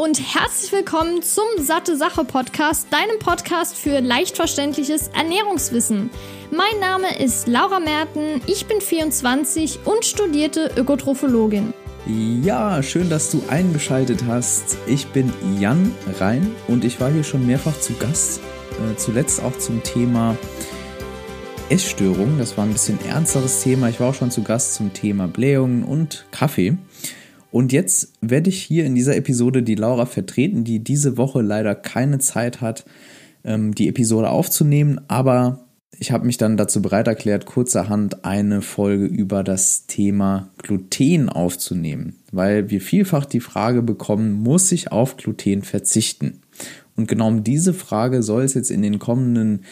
und herzlich willkommen zum Satte Sache Podcast, deinem Podcast für leicht verständliches Ernährungswissen. Mein Name ist Laura Merten, ich bin 24 und studierte Ökotrophologin. Ja, schön, dass du eingeschaltet hast. Ich bin Jan Rhein und ich war hier schon mehrfach zu Gast. Äh, zuletzt auch zum Thema Essstörungen. Das war ein bisschen ernsteres Thema. Ich war auch schon zu Gast zum Thema Blähungen und Kaffee. Und jetzt werde ich hier in dieser Episode die Laura vertreten, die diese Woche leider keine Zeit hat, ähm, die Episode aufzunehmen. Aber ich habe mich dann dazu bereit erklärt, kurzerhand eine Folge über das Thema Gluten aufzunehmen, weil wir vielfach die Frage bekommen, muss ich auf Gluten verzichten? Und genau um diese Frage soll es jetzt in den kommenden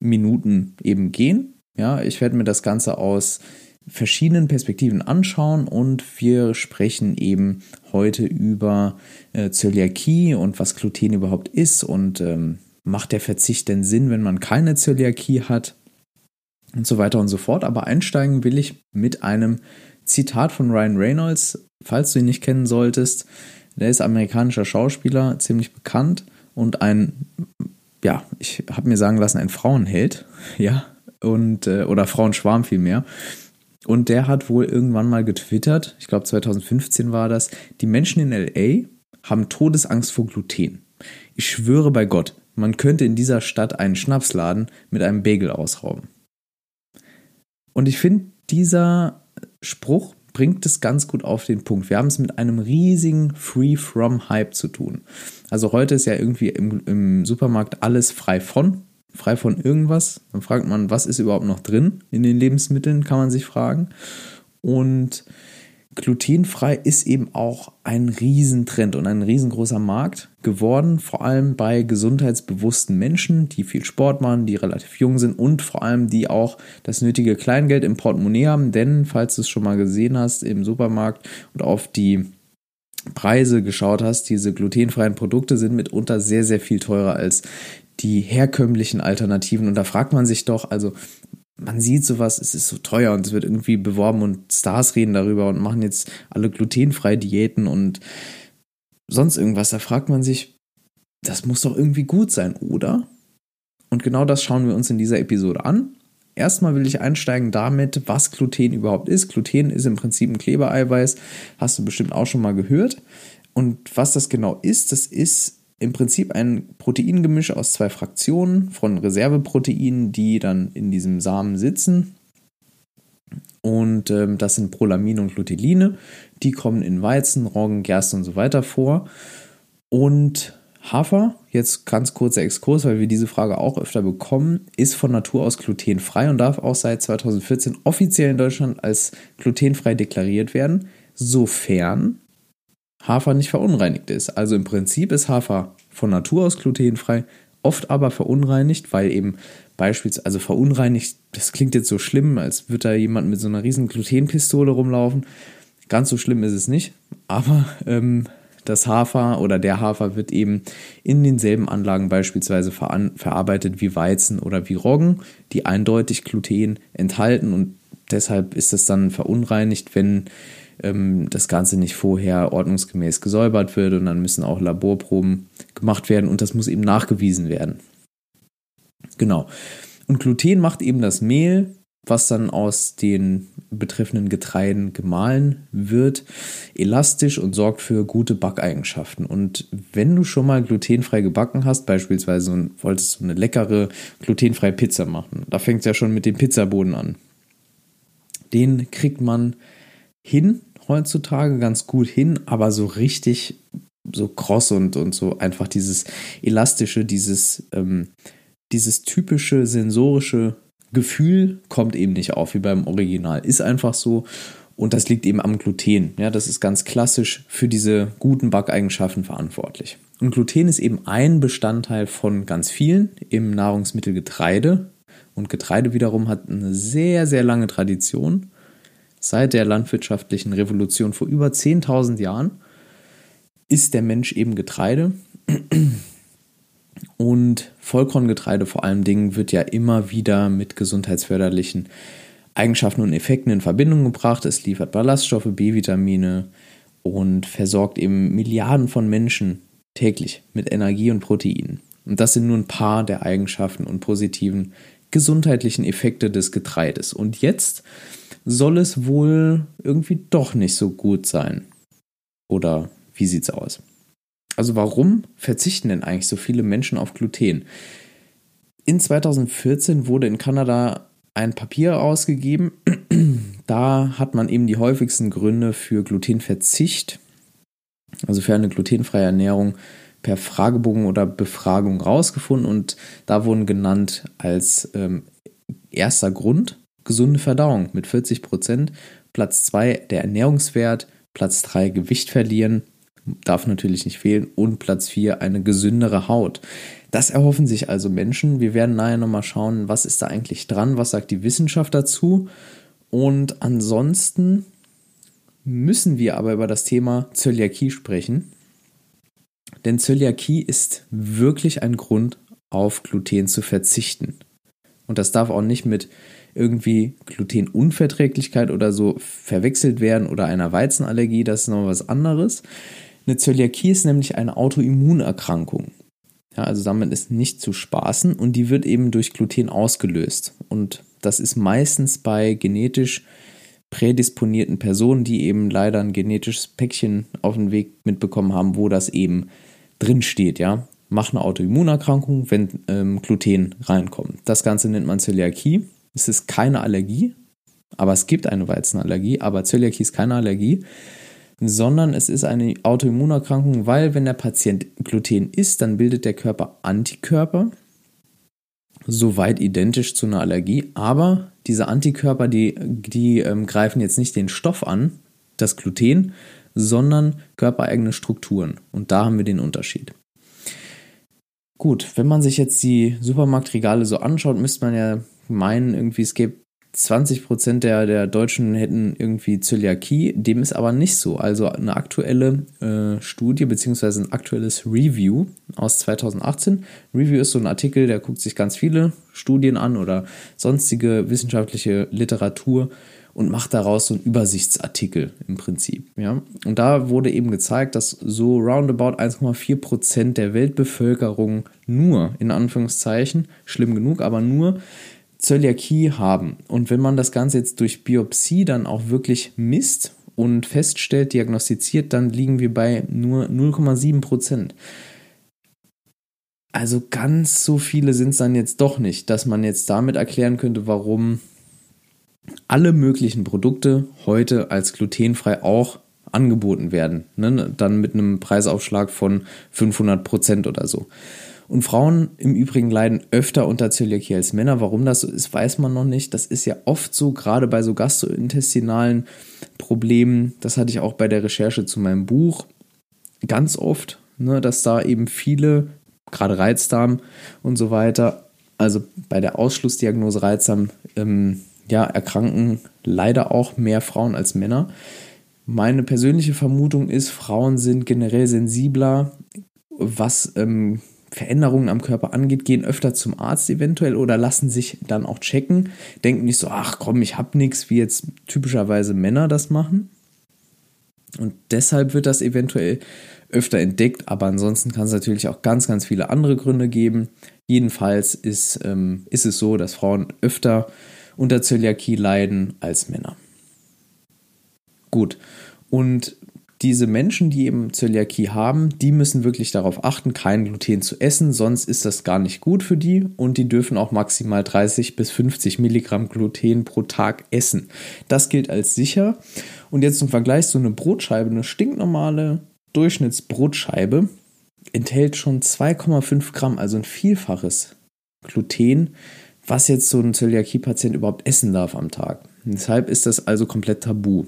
Minuten eben gehen. Ja, ich werde mir das Ganze aus verschiedenen Perspektiven anschauen und wir sprechen eben heute über äh, Zöliakie und was Gluten überhaupt ist und ähm, macht der Verzicht denn Sinn, wenn man keine Zöliakie hat und so weiter und so fort. Aber einsteigen will ich mit einem Zitat von Ryan Reynolds, falls du ihn nicht kennen solltest. Der ist amerikanischer Schauspieler, ziemlich bekannt und ein, ja, ich habe mir sagen lassen, ein Frauenheld, ja, und, äh, oder Frauenschwarm vielmehr. Und der hat wohl irgendwann mal getwittert, ich glaube 2015 war das, die Menschen in LA haben Todesangst vor Gluten. Ich schwöre bei Gott, man könnte in dieser Stadt einen Schnapsladen mit einem Bagel ausrauben. Und ich finde, dieser Spruch bringt es ganz gut auf den Punkt. Wir haben es mit einem riesigen Free-from-Hype zu tun. Also heute ist ja irgendwie im, im Supermarkt alles frei von frei von irgendwas. Dann fragt man, was ist überhaupt noch drin in den Lebensmitteln, kann man sich fragen. Und glutenfrei ist eben auch ein Riesentrend und ein riesengroßer Markt geworden, vor allem bei gesundheitsbewussten Menschen, die viel Sport machen, die relativ jung sind und vor allem die auch das nötige Kleingeld im Portemonnaie haben, denn falls du es schon mal gesehen hast im Supermarkt und auf die Preise geschaut hast, diese glutenfreien Produkte sind mitunter sehr, sehr viel teurer als die herkömmlichen Alternativen. Und da fragt man sich doch, also man sieht sowas, es ist so teuer und es wird irgendwie beworben und Stars reden darüber und machen jetzt alle glutenfreie Diäten und sonst irgendwas. Da fragt man sich, das muss doch irgendwie gut sein, oder? Und genau das schauen wir uns in dieser Episode an. Erstmal will ich einsteigen damit, was Gluten überhaupt ist. Gluten ist im Prinzip ein Klebereiweiß, hast du bestimmt auch schon mal gehört. Und was das genau ist, das ist im Prinzip ein Proteingemisch aus zwei Fraktionen von Reserveproteinen, die dann in diesem Samen sitzen. Und ähm, das sind Prolamin und Gluteline. Die kommen in Weizen, Roggen, Gerste und so weiter vor. Und Hafer, jetzt ganz kurzer Exkurs, weil wir diese Frage auch öfter bekommen, ist von Natur aus glutenfrei und darf auch seit 2014 offiziell in Deutschland als glutenfrei deklariert werden, sofern Hafer nicht verunreinigt ist. Also im Prinzip ist Hafer von Natur aus glutenfrei, oft aber verunreinigt, weil eben beispielsweise, also verunreinigt, das klingt jetzt so schlimm, als würde da jemand mit so einer riesen Glutenpistole rumlaufen. Ganz so schlimm ist es nicht, aber ähm, das Hafer oder der Hafer wird eben in denselben Anlagen beispielsweise ver verarbeitet wie Weizen oder wie Roggen, die eindeutig Gluten enthalten und deshalb ist es dann verunreinigt, wenn ähm, das Ganze nicht vorher ordnungsgemäß gesäubert wird und dann müssen auch Laborproben gemacht werden und das muss eben nachgewiesen werden. Genau. Und Gluten macht eben das Mehl, was dann aus den betreffenden Getreiden gemahlen wird, elastisch und sorgt für gute Backeigenschaften. Und wenn du schon mal glutenfrei gebacken hast, beispielsweise wolltest du eine leckere glutenfreie Pizza machen, da fängt es ja schon mit dem Pizzaboden an. Den kriegt man hin heutzutage ganz gut hin, aber so richtig so kross und, und so einfach dieses elastische, dieses, ähm, dieses typische sensorische Gefühl kommt eben nicht auf wie beim Original. Ist einfach so. Und das liegt eben am Gluten. Ja, das ist ganz klassisch für diese guten Backeigenschaften verantwortlich. Und Gluten ist eben ein Bestandteil von ganz vielen im Nahrungsmittel Getreide. Und Getreide wiederum hat eine sehr, sehr lange Tradition seit der landwirtschaftlichen Revolution vor über 10.000 Jahren ist der Mensch eben Getreide. Und Vollkorngetreide vor allen Dingen wird ja immer wieder mit gesundheitsförderlichen Eigenschaften und Effekten in Verbindung gebracht. Es liefert Ballaststoffe, B-Vitamine und versorgt eben Milliarden von Menschen täglich mit Energie und Proteinen. Und das sind nur ein paar der Eigenschaften und positiven gesundheitlichen Effekte des Getreides. Und jetzt soll es wohl irgendwie doch nicht so gut sein. Oder wie sieht's aus? Also warum verzichten denn eigentlich so viele Menschen auf Gluten? In 2014 wurde in Kanada ein Papier ausgegeben. Da hat man eben die häufigsten Gründe für Glutenverzicht, also für eine glutenfreie Ernährung, per Fragebogen oder Befragung rausgefunden und da wurden genannt als ähm, erster Grund gesunde Verdauung mit 40 Prozent, Platz 2 der Ernährungswert, Platz 3 Gewicht verlieren, darf natürlich nicht fehlen und Platz 4 eine gesündere Haut. Das erhoffen sich also Menschen. Wir werden nachher nochmal schauen, was ist da eigentlich dran, was sagt die Wissenschaft dazu. Und ansonsten müssen wir aber über das Thema Zöliakie sprechen. Denn Zöliakie ist wirklich ein Grund, auf Gluten zu verzichten. Und das darf auch nicht mit irgendwie Glutenunverträglichkeit oder so verwechselt werden oder einer Weizenallergie, das ist noch was anderes. Eine Zöliakie ist nämlich eine Autoimmunerkrankung. Ja, also damit ist nicht zu spaßen und die wird eben durch Gluten ausgelöst. Und das ist meistens bei genetisch prädisponierten Personen, die eben leider ein genetisches Päckchen auf den Weg mitbekommen haben, wo das eben drin steht, ja. Mach eine Autoimmunerkrankung, wenn ähm, Gluten reinkommt. Das Ganze nennt man Zöliakie. Es ist keine Allergie, aber es gibt eine Weizenallergie, aber Zöliakie ist keine Allergie, sondern es ist eine Autoimmunerkrankung, weil wenn der Patient Gluten isst, dann bildet der Körper Antikörper, soweit identisch zu einer Allergie, aber diese Antikörper, die, die ähm, greifen jetzt nicht den Stoff an, das Gluten, sondern körpereigene Strukturen. Und da haben wir den Unterschied. Gut, wenn man sich jetzt die Supermarktregale so anschaut, müsste man ja meinen, irgendwie es gibt 20 Prozent der, der Deutschen hätten irgendwie Zöliakie. Dem ist aber nicht so. Also eine aktuelle äh, Studie beziehungsweise ein aktuelles Review aus 2018. Review ist so ein Artikel, der guckt sich ganz viele Studien an oder sonstige wissenschaftliche Literatur und macht daraus so einen Übersichtsartikel im Prinzip. Ja? Und da wurde eben gezeigt, dass so roundabout 1,4 Prozent der Weltbevölkerung nur, in Anführungszeichen, schlimm genug, aber nur Zöliakie haben. Und wenn man das Ganze jetzt durch Biopsie dann auch wirklich misst und feststellt, diagnostiziert, dann liegen wir bei nur 0,7 Prozent. Also ganz so viele sind es dann jetzt doch nicht, dass man jetzt damit erklären könnte, warum alle möglichen Produkte heute als glutenfrei auch angeboten werden. Ne? Dann mit einem Preisaufschlag von 500 Prozent oder so. Und Frauen im Übrigen leiden öfter unter Zöliakie als Männer. Warum das so ist, weiß man noch nicht. Das ist ja oft so, gerade bei so gastrointestinalen Problemen. Das hatte ich auch bei der Recherche zu meinem Buch ganz oft, ne, dass da eben viele, gerade Reizdarm und so weiter, also bei der Ausschlussdiagnose Reizdarm, ähm, ja, erkranken leider auch mehr Frauen als Männer. Meine persönliche Vermutung ist, Frauen sind generell sensibler, was ähm, Veränderungen am Körper angeht, gehen öfter zum Arzt eventuell oder lassen sich dann auch checken, denken nicht so, ach komm, ich hab nichts, wie jetzt typischerweise Männer das machen. Und deshalb wird das eventuell öfter entdeckt, aber ansonsten kann es natürlich auch ganz, ganz viele andere Gründe geben. Jedenfalls ist, ähm, ist es so, dass Frauen öfter unter Zöliakie leiden als Männer. Gut, und diese Menschen, die eben Zöliakie haben, die müssen wirklich darauf achten, kein Gluten zu essen, sonst ist das gar nicht gut für die und die dürfen auch maximal 30 bis 50 Milligramm Gluten pro Tag essen. Das gilt als sicher. Und jetzt zum Vergleich, so eine Brotscheibe, eine stinknormale Durchschnittsbrotscheibe enthält schon 2,5 Gramm, also ein Vielfaches Gluten, was jetzt so ein Zöliakie-Patient überhaupt essen darf am Tag. Deshalb ist das also komplett tabu.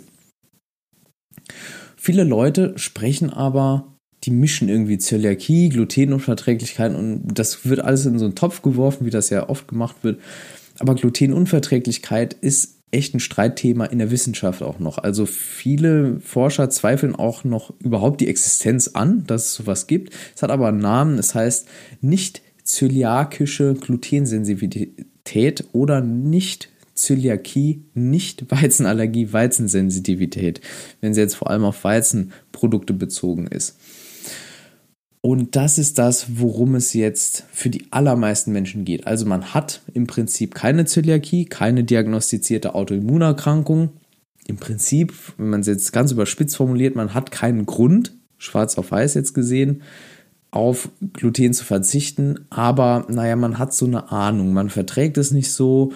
Viele Leute sprechen aber, die mischen irgendwie Zöliakie, Glutenunverträglichkeit und das wird alles in so einen Topf geworfen, wie das ja oft gemacht wird. Aber Glutenunverträglichkeit ist echt ein Streitthema in der Wissenschaft auch noch. Also viele Forscher zweifeln auch noch überhaupt die Existenz an, dass es sowas gibt. Es hat aber einen Namen, es heißt nicht zöliakische Glutensensitivität oder nicht Zöliakie, nicht Weizenallergie, Weizensensitivität, wenn sie jetzt vor allem auf Weizenprodukte bezogen ist. Und das ist das, worum es jetzt für die allermeisten Menschen geht. Also man hat im Prinzip keine Zöliakie, keine diagnostizierte Autoimmunerkrankung. Im Prinzip, wenn man es jetzt ganz überspitzt formuliert, man hat keinen Grund, schwarz auf weiß jetzt gesehen, auf Gluten zu verzichten. Aber naja, man hat so eine Ahnung, man verträgt es nicht so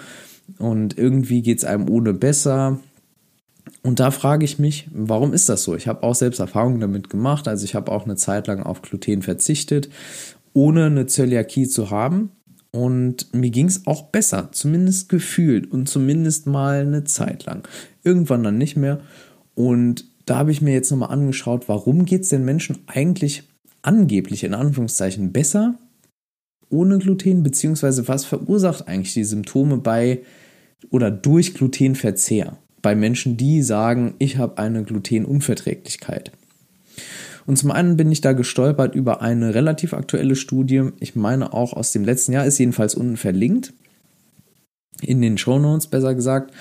und irgendwie geht es einem ohne besser. Und da frage ich mich, warum ist das so? Ich habe auch selbst Erfahrungen damit gemacht. Also ich habe auch eine Zeit lang auf Gluten verzichtet, ohne eine Zöliakie zu haben. Und mir ging es auch besser, zumindest gefühlt und zumindest mal eine Zeit lang. Irgendwann dann nicht mehr. Und da habe ich mir jetzt nochmal angeschaut, warum geht es den Menschen eigentlich angeblich in Anführungszeichen besser ohne Gluten, beziehungsweise was verursacht eigentlich die Symptome bei oder durch Glutenverzehr? bei Menschen, die sagen, ich habe eine Glutenunverträglichkeit. Und zum einen bin ich da gestolpert über eine relativ aktuelle Studie, ich meine auch aus dem letzten Jahr, ist jedenfalls unten verlinkt, in den Show Notes besser gesagt.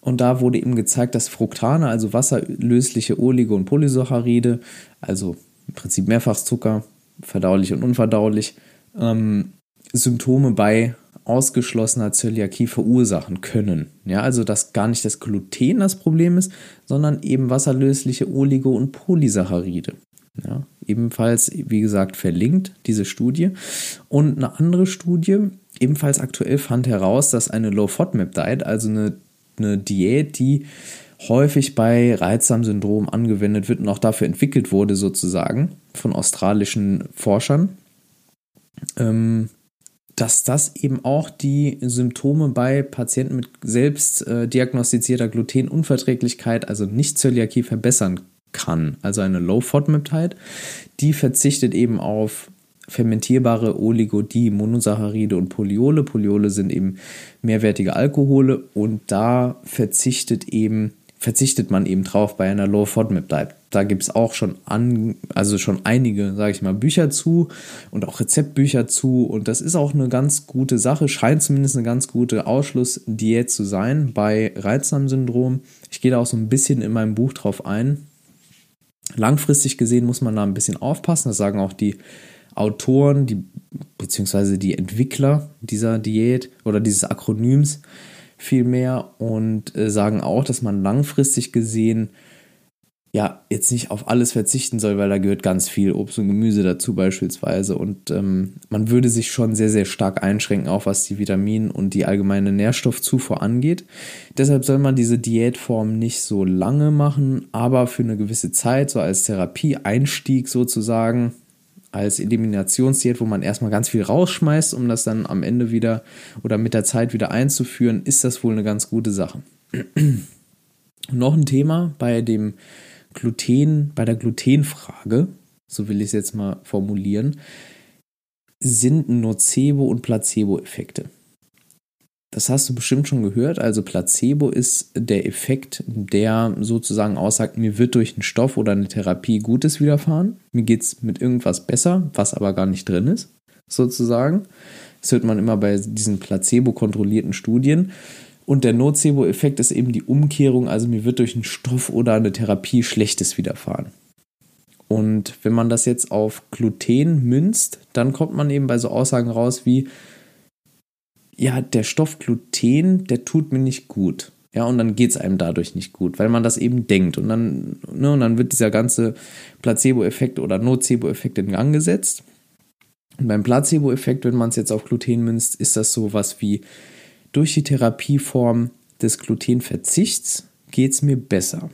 Und da wurde eben gezeigt, dass Fructane, also wasserlösliche Oligo- und Polysaccharide, also im Prinzip Mehrfachzucker, verdaulich und unverdaulich, ähm, Symptome bei ausgeschlossener Zöliakie verursachen können. Ja, also dass gar nicht das Gluten das Problem ist, sondern eben wasserlösliche Oligo- und Polysaccharide. Ja, ebenfalls, wie gesagt, verlinkt diese Studie. Und eine andere Studie, ebenfalls aktuell, fand heraus, dass eine Low-FODMAP-Diet, also eine, eine Diät, die häufig bei Reizsam-Syndrom angewendet wird und auch dafür entwickelt wurde, sozusagen, von australischen Forschern, ähm, dass das eben auch die Symptome bei Patienten mit selbst äh, diagnostizierter Glutenunverträglichkeit, also nicht Zöliakie, verbessern kann. Also eine Low-FODMAP-Diet, die verzichtet eben auf fermentierbare Oligodie, Monosaccharide und Poliole. Poliole sind eben mehrwertige Alkohole und da verzichtet eben verzichtet man eben drauf bei einer Low FODMAP Diet. Da gibt es auch schon an, also schon einige, sage ich mal, Bücher zu und auch Rezeptbücher zu. Und das ist auch eine ganz gute Sache, scheint zumindest eine ganz gute Ausschlussdiät zu sein bei Reizdarmsyndrom. Ich gehe da auch so ein bisschen in meinem Buch drauf ein. Langfristig gesehen muss man da ein bisschen aufpassen. Das sagen auch die Autoren, die, beziehungsweise die Entwickler dieser Diät oder dieses Akronyms viel mehr und äh, sagen auch, dass man langfristig gesehen ja jetzt nicht auf alles verzichten soll, weil da gehört ganz viel Obst und Gemüse dazu beispielsweise und ähm, man würde sich schon sehr, sehr stark einschränken, auch was die Vitamin- und die allgemeine Nährstoffzufuhr angeht. Deshalb soll man diese Diätform nicht so lange machen, aber für eine gewisse Zeit, so als Therapieeinstieg sozusagen, als Eliminationsdiät, wo man erstmal ganz viel rausschmeißt, um das dann am Ende wieder oder mit der Zeit wieder einzuführen, ist das wohl eine ganz gute Sache. Noch ein Thema bei dem Gluten, bei der Glutenfrage, so will ich es jetzt mal formulieren, sind Nocebo- und Placebo-Effekte. Das hast du bestimmt schon gehört. Also Placebo ist der Effekt, der sozusagen aussagt, mir wird durch einen Stoff oder eine Therapie Gutes widerfahren. Mir geht es mit irgendwas besser, was aber gar nicht drin ist, sozusagen. Das hört man immer bei diesen placebo-kontrollierten Studien. Und der Nocebo-Effekt ist eben die Umkehrung, also mir wird durch einen Stoff oder eine Therapie Schlechtes widerfahren. Und wenn man das jetzt auf Gluten münzt, dann kommt man eben bei so Aussagen raus wie, ja, der Stoff Gluten, der tut mir nicht gut. Ja, und dann geht es einem dadurch nicht gut, weil man das eben denkt. Und dann, ne, und dann wird dieser ganze Placebo-Effekt oder Nocebo-Effekt in Gang gesetzt. Und beim Placebo-Effekt, wenn man es jetzt auf Gluten münzt, ist das so was wie durch die Therapieform des Glutenverzichts geht es mir besser.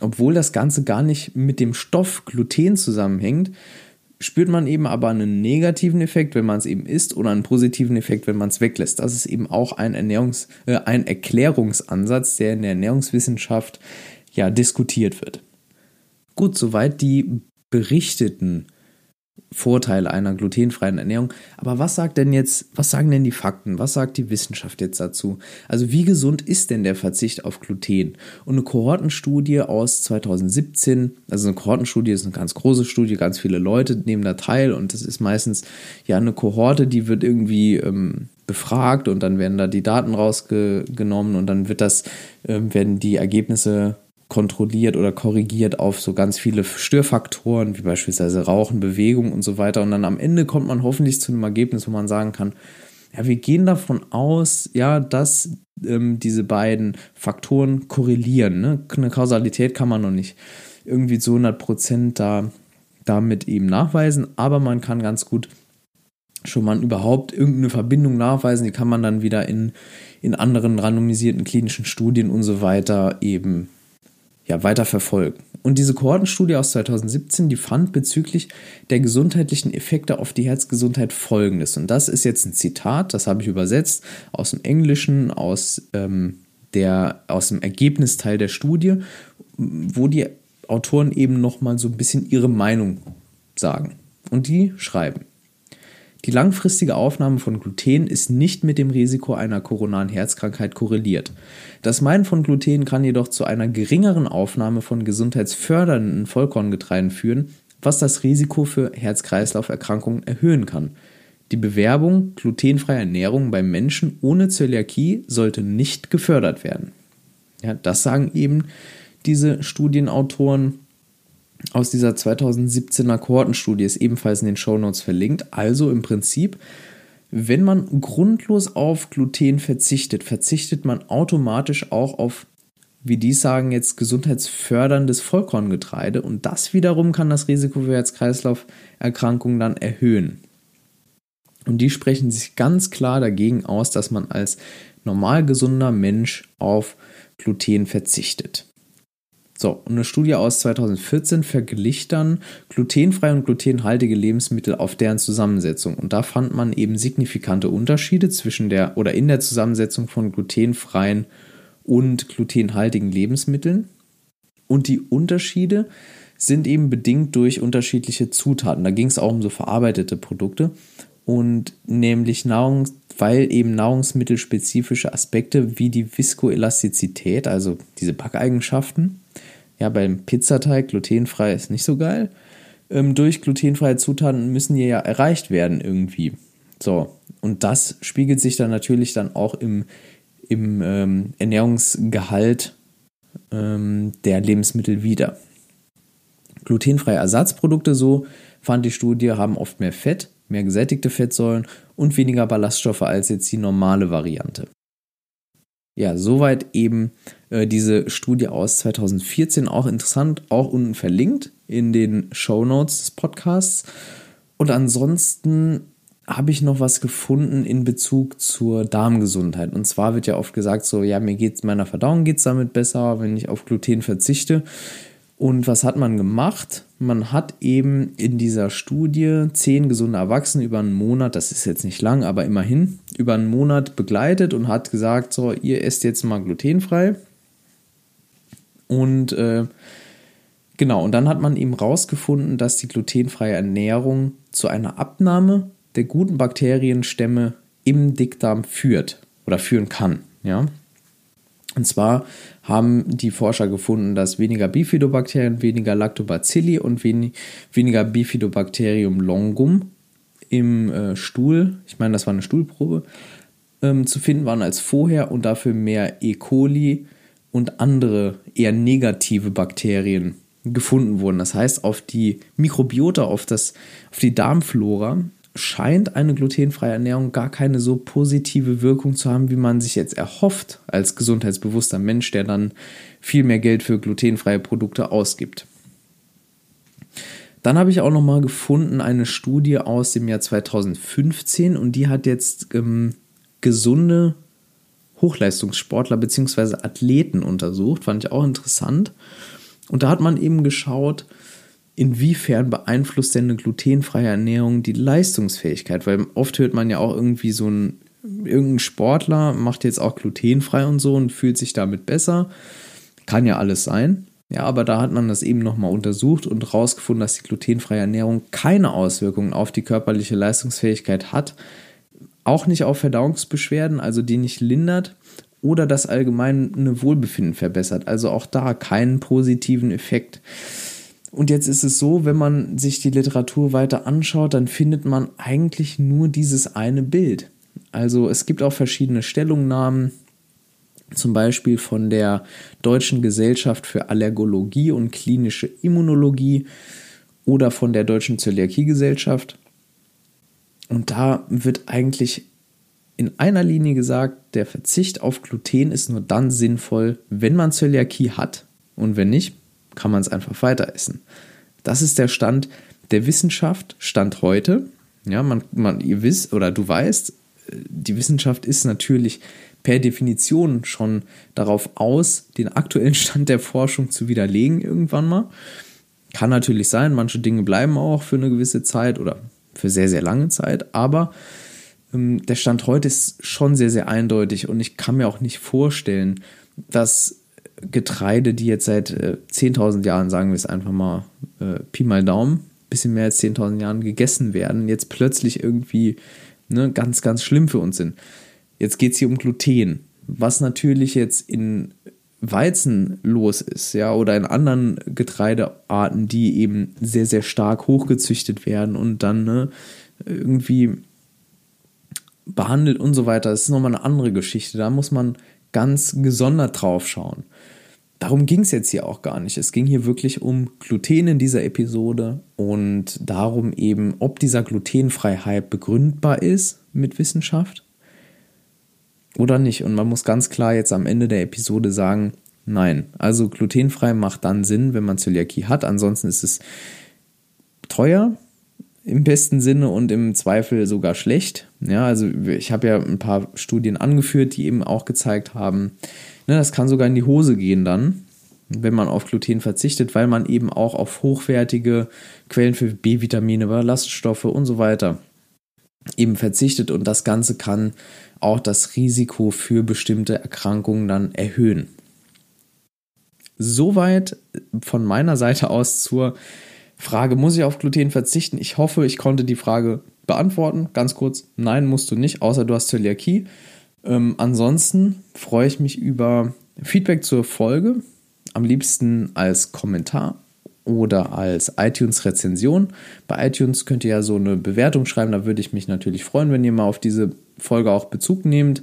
Obwohl das Ganze gar nicht mit dem Stoff Gluten zusammenhängt, spürt man eben aber einen negativen Effekt, wenn man es eben isst, oder einen positiven Effekt, wenn man es weglässt. Das ist eben auch ein, Ernährungs-, äh, ein Erklärungsansatz, der in der Ernährungswissenschaft ja diskutiert wird. Gut, soweit die berichteten Vorteile einer glutenfreien Ernährung. Aber was sagt denn jetzt, was sagen denn die Fakten? Was sagt die Wissenschaft jetzt dazu? Also wie gesund ist denn der Verzicht auf Gluten? Und eine Kohortenstudie aus 2017, also eine Kohortenstudie ist eine ganz große Studie, ganz viele Leute nehmen da teil und das ist meistens ja eine Kohorte, die wird irgendwie ähm, befragt und dann werden da die Daten rausgenommen und dann wird das, äh, werden die Ergebnisse kontrolliert oder korrigiert auf so ganz viele Störfaktoren, wie beispielsweise Rauchen, Bewegung und so weiter. Und dann am Ende kommt man hoffentlich zu einem Ergebnis, wo man sagen kann, ja, wir gehen davon aus, ja, dass ähm, diese beiden Faktoren korrelieren. Ne? Eine Kausalität kann man noch nicht irgendwie zu 100 Prozent da, damit eben nachweisen, aber man kann ganz gut schon mal überhaupt irgendeine Verbindung nachweisen, die kann man dann wieder in, in anderen randomisierten klinischen Studien und so weiter eben ja, weiter verfolgen. Und diese Kohortenstudie aus 2017, die fand bezüglich der gesundheitlichen Effekte auf die Herzgesundheit folgendes. Und das ist jetzt ein Zitat, das habe ich übersetzt aus dem Englischen, aus, ähm, der, aus dem Ergebnisteil der Studie, wo die Autoren eben nochmal so ein bisschen ihre Meinung sagen. Und die schreiben. Die langfristige Aufnahme von Gluten ist nicht mit dem Risiko einer koronaren Herzkrankheit korreliert. Das Meiden von Gluten kann jedoch zu einer geringeren Aufnahme von gesundheitsfördernden Vollkorngetreiden führen, was das Risiko für Herz-Kreislauf-Erkrankungen erhöhen kann. Die Bewerbung glutenfreier Ernährung bei Menschen ohne Zöliakie sollte nicht gefördert werden. Ja, das sagen eben diese Studienautoren aus dieser 2017er Kohortenstudie ist ebenfalls in den Shownotes verlinkt. Also im Prinzip, wenn man grundlos auf Gluten verzichtet, verzichtet man automatisch auch auf, wie die sagen jetzt, gesundheitsförderndes Vollkorngetreide. Und das wiederum kann das Risiko für Herz-Kreislauf-Erkrankungen dann erhöhen. Und die sprechen sich ganz klar dagegen aus, dass man als normal gesunder Mensch auf Gluten verzichtet. So, eine Studie aus 2014 verglich dann glutenfreie und glutenhaltige Lebensmittel auf deren Zusammensetzung. Und da fand man eben signifikante Unterschiede zwischen der oder in der Zusammensetzung von glutenfreien und glutenhaltigen Lebensmitteln. Und die Unterschiede sind eben bedingt durch unterschiedliche Zutaten. Da ging es auch um so verarbeitete Produkte und nämlich Nahrung, weil eben nahrungsmittelspezifische Aspekte wie die Viskoelastizität, also diese Backeigenschaften, ja, beim Pizzateig glutenfrei ist nicht so geil. Ähm, durch glutenfreie Zutaten müssen die ja erreicht werden irgendwie. So, und das spiegelt sich dann natürlich dann auch im, im ähm, Ernährungsgehalt ähm, der Lebensmittel wieder. Glutenfreie Ersatzprodukte, so fand die Studie, haben oft mehr Fett, mehr gesättigte Fettsäuren und weniger Ballaststoffe als jetzt die normale Variante. Ja, soweit eben äh, diese Studie aus 2014, auch interessant, auch unten verlinkt in den Show Notes des Podcasts. Und ansonsten habe ich noch was gefunden in Bezug zur Darmgesundheit. Und zwar wird ja oft gesagt, so, ja, mir geht's, meiner Verdauung geht es damit besser, wenn ich auf Gluten verzichte. Und was hat man gemacht? Man hat eben in dieser Studie zehn gesunde Erwachsene über einen Monat, das ist jetzt nicht lang, aber immerhin, über einen Monat begleitet und hat gesagt, so, ihr esst jetzt mal glutenfrei. Und äh, genau, und dann hat man eben rausgefunden, dass die glutenfreie Ernährung zu einer Abnahme der guten Bakterienstämme im Dickdarm führt oder führen kann. Ja. Und zwar haben die Forscher gefunden, dass weniger Bifidobakterien, weniger Lactobacilli und wen weniger Bifidobacterium longum im äh, Stuhl, ich meine, das war eine Stuhlprobe, ähm, zu finden waren als vorher und dafür mehr E. coli und andere eher negative Bakterien gefunden wurden. Das heißt, auf die Mikrobiota, auf, das, auf die Darmflora scheint eine glutenfreie Ernährung gar keine so positive Wirkung zu haben, wie man sich jetzt erhofft als gesundheitsbewusster Mensch, der dann viel mehr Geld für glutenfreie Produkte ausgibt. Dann habe ich auch noch mal gefunden eine Studie aus dem Jahr 2015 und die hat jetzt ähm, gesunde Hochleistungssportler bzw. Athleten untersucht, fand ich auch interessant. Und da hat man eben geschaut, inwiefern beeinflusst denn eine glutenfreie Ernährung die Leistungsfähigkeit? Weil oft hört man ja auch irgendwie so ein, irgendein Sportler macht jetzt auch glutenfrei und so und fühlt sich damit besser. Kann ja alles sein. Ja, aber da hat man das eben nochmal untersucht und herausgefunden, dass die glutenfreie Ernährung keine Auswirkungen auf die körperliche Leistungsfähigkeit hat. Auch nicht auf Verdauungsbeschwerden, also die nicht lindert oder das allgemeine Wohlbefinden verbessert. Also auch da keinen positiven Effekt. Und jetzt ist es so, wenn man sich die Literatur weiter anschaut, dann findet man eigentlich nur dieses eine Bild. Also es gibt auch verschiedene Stellungnahmen, zum Beispiel von der Deutschen Gesellschaft für Allergologie und klinische Immunologie oder von der Deutschen Zöliakiegesellschaft. Und da wird eigentlich in einer Linie gesagt, der Verzicht auf Gluten ist nur dann sinnvoll, wenn man Zöliakie hat. Und wenn nicht, kann man es einfach weiter essen. Das ist der Stand der Wissenschaft, Stand heute. Ja, man, man, ihr wisst oder du weißt, die Wissenschaft ist natürlich per Definition schon darauf aus, den aktuellen Stand der Forschung zu widerlegen irgendwann mal. Kann natürlich sein, manche Dinge bleiben auch für eine gewisse Zeit oder für sehr, sehr lange Zeit, aber ähm, der Stand heute ist schon sehr, sehr eindeutig und ich kann mir auch nicht vorstellen, dass Getreide, die jetzt seit äh, 10.000 Jahren, sagen wir es einfach mal, äh, Pi mal Daumen, bisschen mehr als 10.000 Jahren gegessen werden, jetzt plötzlich irgendwie ne, ganz, ganz schlimm für uns sind. Jetzt geht es hier um Gluten, was natürlich jetzt in Weizen los ist, ja, oder in anderen Getreidearten, die eben sehr, sehr stark hochgezüchtet werden und dann ne, irgendwie behandelt und so weiter. Das ist nochmal eine andere Geschichte. Da muss man ganz gesondert drauf schauen. Darum ging es jetzt hier auch gar nicht. Es ging hier wirklich um Gluten in dieser Episode und darum eben, ob dieser Glutenfreiheit begründbar ist mit Wissenschaft oder nicht. Und man muss ganz klar jetzt am Ende der Episode sagen, nein. Also glutenfrei macht dann Sinn, wenn man Zöliakie hat. Ansonsten ist es teuer im besten Sinne und im Zweifel sogar schlecht. Ja, also ich habe ja ein paar Studien angeführt, die eben auch gezeigt haben, Ne, das kann sogar in die Hose gehen dann, wenn man auf Gluten verzichtet, weil man eben auch auf hochwertige Quellen für B-Vitamine, Ballaststoffe und so weiter eben verzichtet und das Ganze kann auch das Risiko für bestimmte Erkrankungen dann erhöhen. Soweit von meiner Seite aus zur Frage, muss ich auf Gluten verzichten? Ich hoffe, ich konnte die Frage beantworten. Ganz kurz, nein, musst du nicht, außer du hast Zöliakie. Ähm, ansonsten freue ich mich über Feedback zur Folge, am liebsten als Kommentar oder als iTunes-Rezension. Bei iTunes könnt ihr ja so eine Bewertung schreiben, da würde ich mich natürlich freuen, wenn ihr mal auf diese Folge auch Bezug nehmt.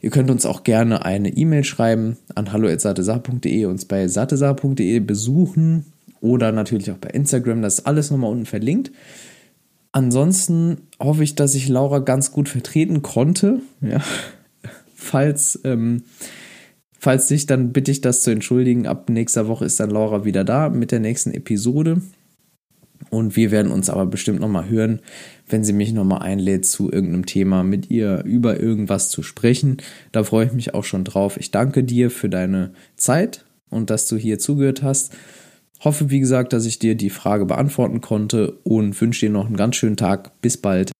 Ihr könnt uns auch gerne eine E-Mail schreiben an hallo.satesar.de, uns bei satesar.de besuchen oder natürlich auch bei Instagram, das ist alles nochmal unten verlinkt. Ansonsten hoffe ich, dass ich Laura ganz gut vertreten konnte. Ja, falls, ähm, falls nicht, dann bitte ich das zu entschuldigen. Ab nächster Woche ist dann Laura wieder da mit der nächsten Episode. Und wir werden uns aber bestimmt nochmal hören, wenn sie mich nochmal einlädt, zu irgendeinem Thema mit ihr über irgendwas zu sprechen. Da freue ich mich auch schon drauf. Ich danke dir für deine Zeit und dass du hier zugehört hast. Hoffe, wie gesagt, dass ich dir die Frage beantworten konnte und wünsche dir noch einen ganz schönen Tag. Bis bald.